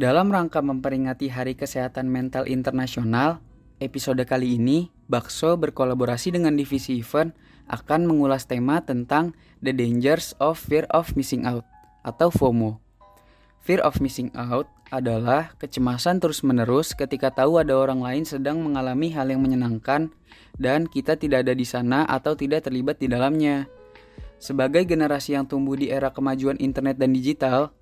Dalam rangka memperingati Hari Kesehatan Mental Internasional, episode kali ini Bakso berkolaborasi dengan divisi event akan mengulas tema tentang The Dangers of Fear of Missing Out atau FOMO. Fear of missing out adalah kecemasan terus-menerus ketika tahu ada orang lain sedang mengalami hal yang menyenangkan dan kita tidak ada di sana atau tidak terlibat di dalamnya. Sebagai generasi yang tumbuh di era kemajuan internet dan digital,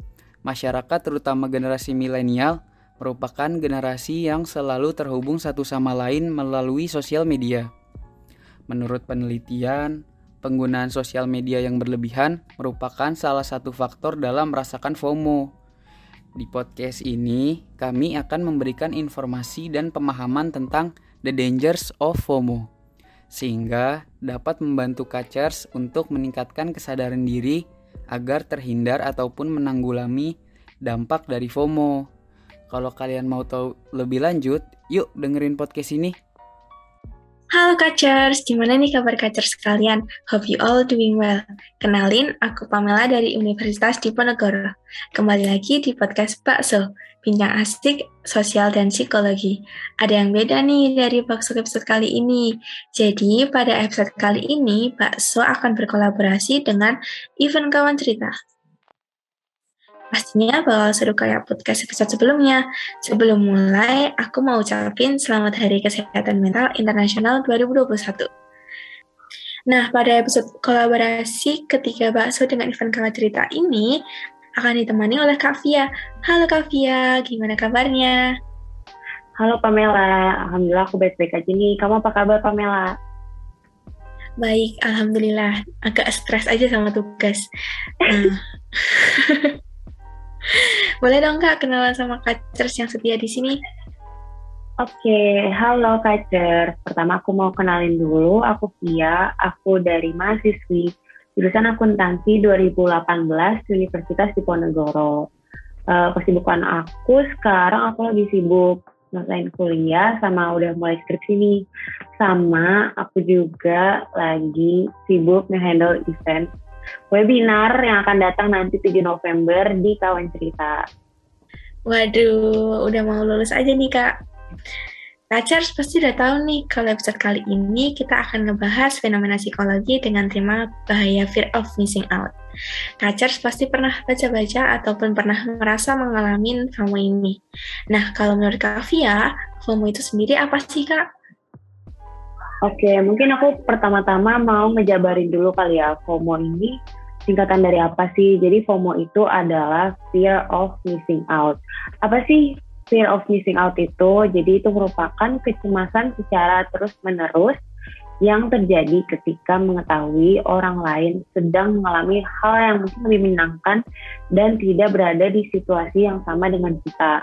masyarakat terutama generasi milenial merupakan generasi yang selalu terhubung satu sama lain melalui sosial media. Menurut penelitian, penggunaan sosial media yang berlebihan merupakan salah satu faktor dalam merasakan FOMO. Di podcast ini, kami akan memberikan informasi dan pemahaman tentang the dangers of FOMO, sehingga dapat membantu catchers untuk meningkatkan kesadaran diri agar terhindar ataupun menanggulangi dampak dari FOMO. Kalau kalian mau tahu lebih lanjut, yuk dengerin podcast ini. Halo Kacers, gimana nih kabar Kacers sekalian? Hope you all doing well. Kenalin, aku Pamela dari Universitas Diponegoro. Kembali lagi di podcast Bakso, bincang asik, sosial, dan psikologi. Ada yang beda nih dari Bakso episode kali ini. Jadi, pada episode kali ini, Bakso akan berkolaborasi dengan event kawan cerita. Pastinya bakal seru kayak podcast episode sebelumnya. Sebelum mulai, aku mau ucapin selamat Hari Kesehatan Mental Internasional 2021. Nah, pada episode kolaborasi ketiga bakso dengan event kawan cerita ini akan ditemani oleh Kak Via. Halo Kak Via, gimana kabarnya? Halo Pamela, Alhamdulillah aku baik-baik aja nih. Kamu apa kabar Pamela? Baik, Alhamdulillah. Agak stres aja sama tugas. Boleh dong Kak kenalan sama Kacers yang setia di sini? Oke, okay. halo Kacers. Pertama aku mau kenalin dulu, aku Pia, aku dari mahasiswi jurusan akuntansi 2018 Universitas Diponegoro. Uh, kesibukan aku sekarang aku lagi sibuk ngelain kuliah sama udah mulai skripsi nih. Sama aku juga lagi sibuk ngehandle event webinar yang akan datang nanti 7 November di Kawan Cerita. Waduh, udah mau lulus aja nih Kak. Kacers pasti udah tahu nih kalau episode kali ini kita akan ngebahas fenomena psikologi dengan tema bahaya fear of missing out. Kacers pasti pernah baca-baca ataupun pernah merasa mengalami FOMO ini. Nah, kalau menurut Kak Via, FOMO itu sendiri apa sih Kak? Oke, mungkin aku pertama-tama mau ngejabarin dulu kali ya FOMO ini singkatan dari apa sih? Jadi FOMO itu adalah fear of missing out. Apa sih fear of missing out itu? Jadi itu merupakan kecemasan secara terus-menerus yang terjadi ketika mengetahui orang lain sedang mengalami hal yang mungkin lebih menyenangkan dan tidak berada di situasi yang sama dengan kita.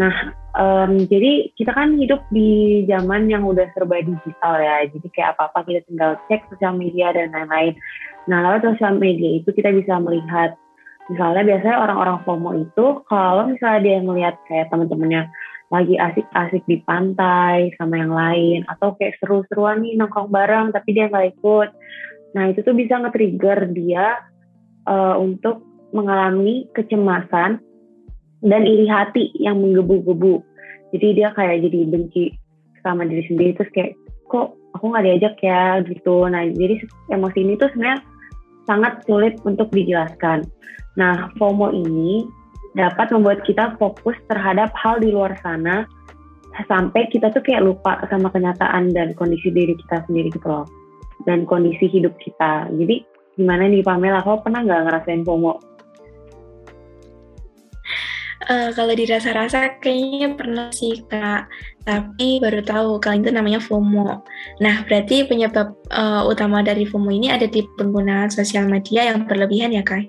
Nah, um, jadi kita kan hidup di zaman yang udah serba digital ya. Jadi kayak apa-apa kita tinggal cek sosial media dan lain-lain. Nah, lewat sosial media itu kita bisa melihat misalnya biasanya orang-orang FOMO itu kalau misalnya dia melihat kayak teman-temannya lagi asik-asik di pantai sama yang lain atau kayak seru-seruan nih nongkrong bareng tapi dia nggak ikut. Nah, itu tuh bisa nge-trigger dia uh, untuk mengalami kecemasan dan iri hati yang menggebu-gebu. Jadi dia kayak jadi benci sama diri sendiri. Terus kayak kok aku nggak diajak ya? Gitu. Nah jadi emosi ini tuh sebenarnya sangat sulit untuk dijelaskan. Nah FOMO ini dapat membuat kita fokus terhadap hal di luar sana sampai kita tuh kayak lupa sama kenyataan dan kondisi diri kita sendiri gitu loh. Dan kondisi hidup kita. Jadi gimana nih Pamela? Kau pernah nggak ngerasain FOMO Uh, kalau dirasa-rasa kayaknya pernah sih kak, tapi baru tahu kalau itu namanya FOMO. Nah berarti penyebab uh, utama dari FOMO ini ada di penggunaan sosial media yang berlebihan ya kak?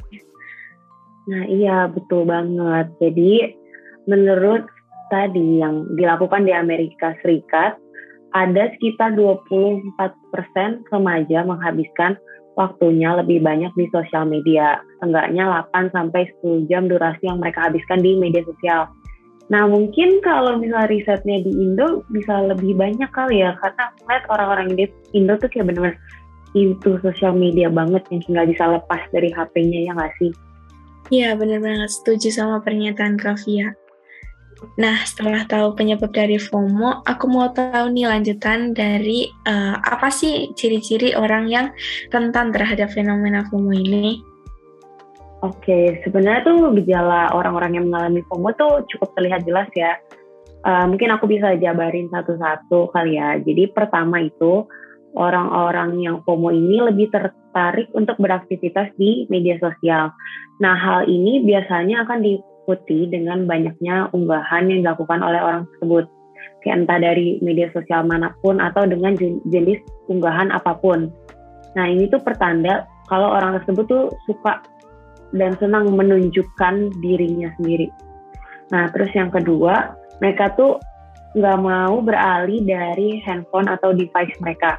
Nah iya betul banget. Jadi menurut tadi yang dilakukan di Amerika Serikat, ada sekitar 24% remaja menghabiskan waktunya lebih banyak di sosial media. Enggaknya 8 sampai 10 jam durasi yang mereka habiskan di media sosial. Nah mungkin kalau misalnya risetnya di Indo bisa lebih banyak kali ya karena lihat orang-orang di Indo tuh kayak bener-bener itu sosial media banget yang nggak bisa lepas dari HP-nya ya nggak sih? Iya bener banget setuju sama pernyataan Kavia. Nah, setelah tahu penyebab dari FOMO, aku mau tahu nih lanjutan dari uh, apa sih ciri-ciri orang yang rentan terhadap fenomena FOMO ini? Oke, sebenarnya tuh gejala orang-orang yang mengalami FOMO tuh cukup terlihat jelas ya. Uh, mungkin aku bisa jabarin satu-satu kali ya. Jadi pertama itu orang-orang yang FOMO ini lebih tertarik untuk beraktivitas di media sosial. Nah, hal ini biasanya akan diikuti dengan banyaknya unggahan yang dilakukan oleh orang tersebut. Kayak entah dari media sosial mana pun atau dengan jenis unggahan apa pun. Nah, ini tuh pertanda kalau orang tersebut tuh suka dan senang menunjukkan dirinya sendiri. Nah, terus yang kedua, mereka tuh nggak mau beralih dari handphone atau device mereka.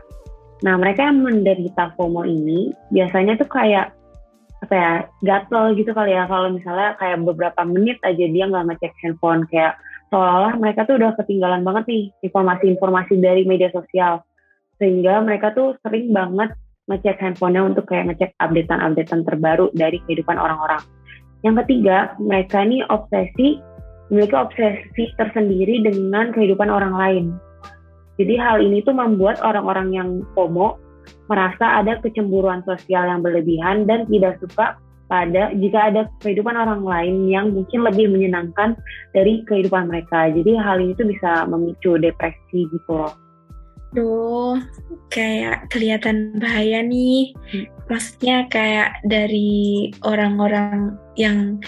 Nah, mereka yang menderita FOMO ini biasanya tuh kayak apa ya gatel gitu kali ya kalau misalnya kayak beberapa menit aja dia nggak ngecek handphone kayak seolah-olah mereka tuh udah ketinggalan banget nih informasi-informasi dari media sosial sehingga mereka tuh sering banget ngecek handphonenya untuk kayak ngecek updatean-updatean terbaru dari kehidupan orang-orang. Yang ketiga, mereka ini obsesi, memiliki obsesi tersendiri dengan kehidupan orang lain. Jadi hal ini tuh membuat orang-orang yang FOMO merasa ada kecemburuan sosial yang berlebihan dan tidak suka pada jika ada kehidupan orang lain yang mungkin lebih menyenangkan dari kehidupan mereka. Jadi hal ini tuh bisa memicu depresi gitu loh. Duh, kayak kelihatan bahaya nih. Hmm. Maksudnya kayak dari orang-orang yang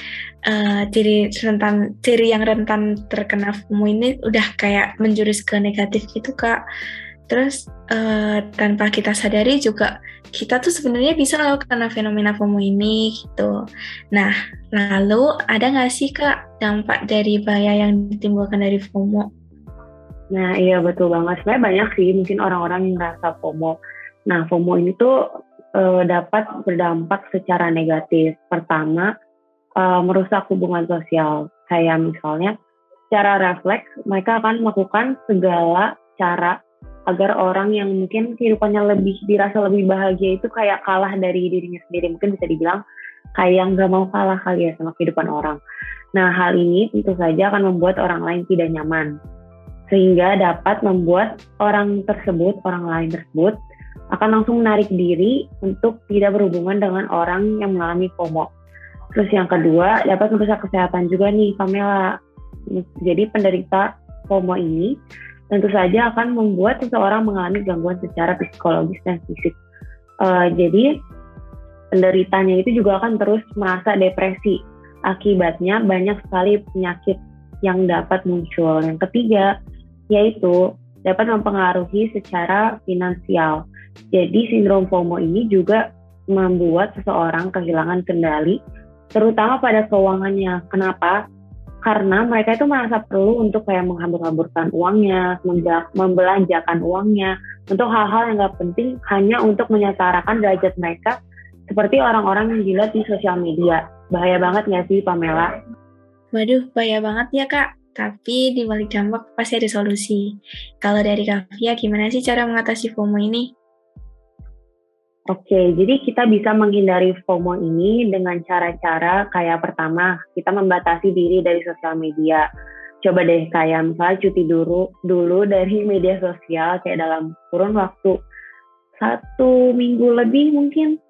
uh, ciri rentan ciri yang rentan terkena FOMO ini udah kayak menjurus ke negatif gitu kak. Terus uh, tanpa kita sadari juga kita tuh sebenarnya bisa loh karena fenomena FOMO ini gitu. Nah, lalu ada nggak sih kak dampak dari bahaya yang ditimbulkan dari FOMO? Nah iya betul banget. Sebenarnya banyak sih mungkin orang-orang yang merasa FOMO. Nah FOMO ini tuh uh, dapat berdampak secara negatif. Pertama, uh, merusak hubungan sosial. Kayak misalnya secara refleks mereka akan melakukan segala cara agar orang yang mungkin kehidupannya lebih dirasa lebih bahagia itu kayak kalah dari dirinya sendiri. Mungkin bisa dibilang kayak nggak mau kalah kali ya sama kehidupan orang. Nah hal ini tentu saja akan membuat orang lain tidak nyaman sehingga dapat membuat orang tersebut, orang lain tersebut akan langsung menarik diri untuk tidak berhubungan dengan orang yang mengalami FOMO. Terus yang kedua, dapat merusak kesehatan juga nih, Pamela. Jadi penderita FOMO ini tentu saja akan membuat seseorang mengalami gangguan secara psikologis dan fisik. Uh, jadi penderitanya itu juga akan terus merasa depresi. Akibatnya banyak sekali penyakit yang dapat muncul. Yang ketiga, yaitu dapat mempengaruhi secara finansial. Jadi sindrom FOMO ini juga membuat seseorang kehilangan kendali, terutama pada keuangannya. Kenapa? Karena mereka itu merasa perlu untuk kayak menghambur-hamburkan uangnya, membelanjakan uangnya untuk hal-hal yang nggak penting hanya untuk menyetarakan derajat mereka seperti orang-orang yang dilihat di sosial media. Bahaya banget nggak sih Pamela? Waduh, bahaya banget ya kak. Tapi di balik dampak pasti ada solusi. Kalau dari Kavia, gimana sih cara mengatasi FOMO ini? Oke, jadi kita bisa menghindari FOMO ini dengan cara-cara kayak pertama, kita membatasi diri dari sosial media. Coba deh kayak misalnya cuti dulu dulu dari media sosial kayak dalam kurun waktu satu minggu lebih mungkin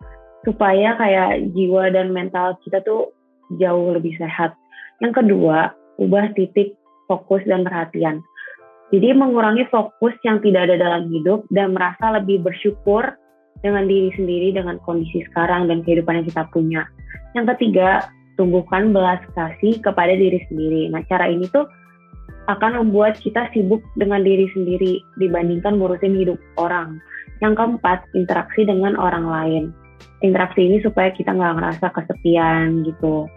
supaya kayak jiwa dan mental kita tuh jauh lebih sehat. Yang kedua, ubah titik fokus dan perhatian. Jadi mengurangi fokus yang tidak ada dalam hidup dan merasa lebih bersyukur dengan diri sendiri dengan kondisi sekarang dan kehidupan yang kita punya. Yang ketiga, tumbuhkan belas kasih kepada diri sendiri. Nah, cara ini tuh akan membuat kita sibuk dengan diri sendiri dibandingkan ngurusin hidup orang. Yang keempat, interaksi dengan orang lain. Interaksi ini supaya kita nggak ngerasa kesepian gitu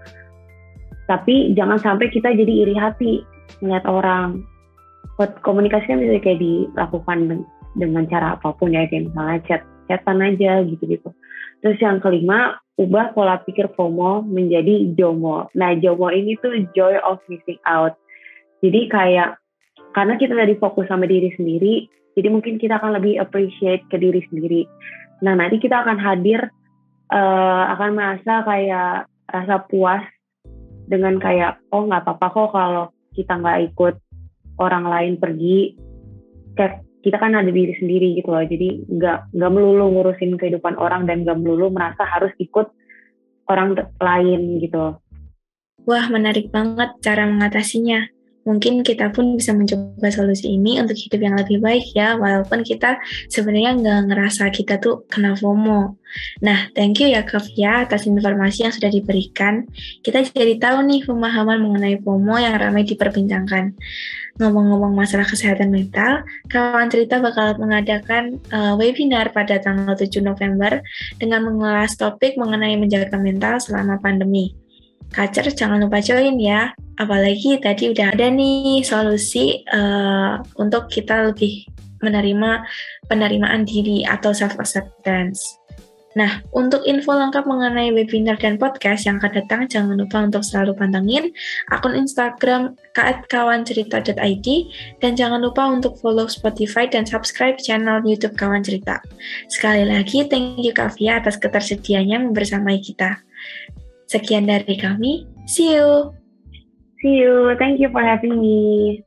tapi jangan sampai kita jadi iri hati melihat orang komunikasi kan bisa kayak dilakukan dengan cara apa pun ya kayak misalnya chat chatan aja gitu gitu terus yang kelima ubah pola pikir FOMO menjadi JOMO. Nah JOMO ini tuh joy of missing out. Jadi kayak karena kita tadi fokus sama diri sendiri jadi mungkin kita akan lebih appreciate ke diri sendiri. Nah nanti kita akan hadir uh, akan merasa kayak rasa puas dengan kayak oh nggak apa-apa kok kalau kita nggak ikut orang lain pergi. Kayak kita kan ada diri sendiri gitu loh jadi nggak nggak melulu ngurusin kehidupan orang dan nggak melulu merasa harus ikut orang lain gitu wah menarik banget cara mengatasinya mungkin kita pun bisa mencoba solusi ini untuk hidup yang lebih baik ya, walaupun kita sebenarnya nggak ngerasa kita tuh kena FOMO. Nah, thank you ya Kavia atas informasi yang sudah diberikan. Kita jadi tahu nih pemahaman mengenai FOMO yang ramai diperbincangkan. Ngomong-ngomong masalah kesehatan mental, kawan cerita bakal mengadakan uh, webinar pada tanggal 7 November dengan mengulas topik mengenai menjaga mental selama pandemi. Kacer jangan lupa join ya. Apalagi tadi udah ada nih solusi uh, untuk kita lebih menerima penerimaan diri atau self acceptance. Nah, untuk info lengkap mengenai webinar dan podcast yang akan datang, jangan lupa untuk selalu pantengin akun Instagram kawancerita.id dan jangan lupa untuk follow Spotify dan subscribe channel YouTube Kawan Cerita. Sekali lagi, thank you Kavia atas ketersediaannya membersamai kita. Sekian dari kami. See you. See you. Thank you for having me.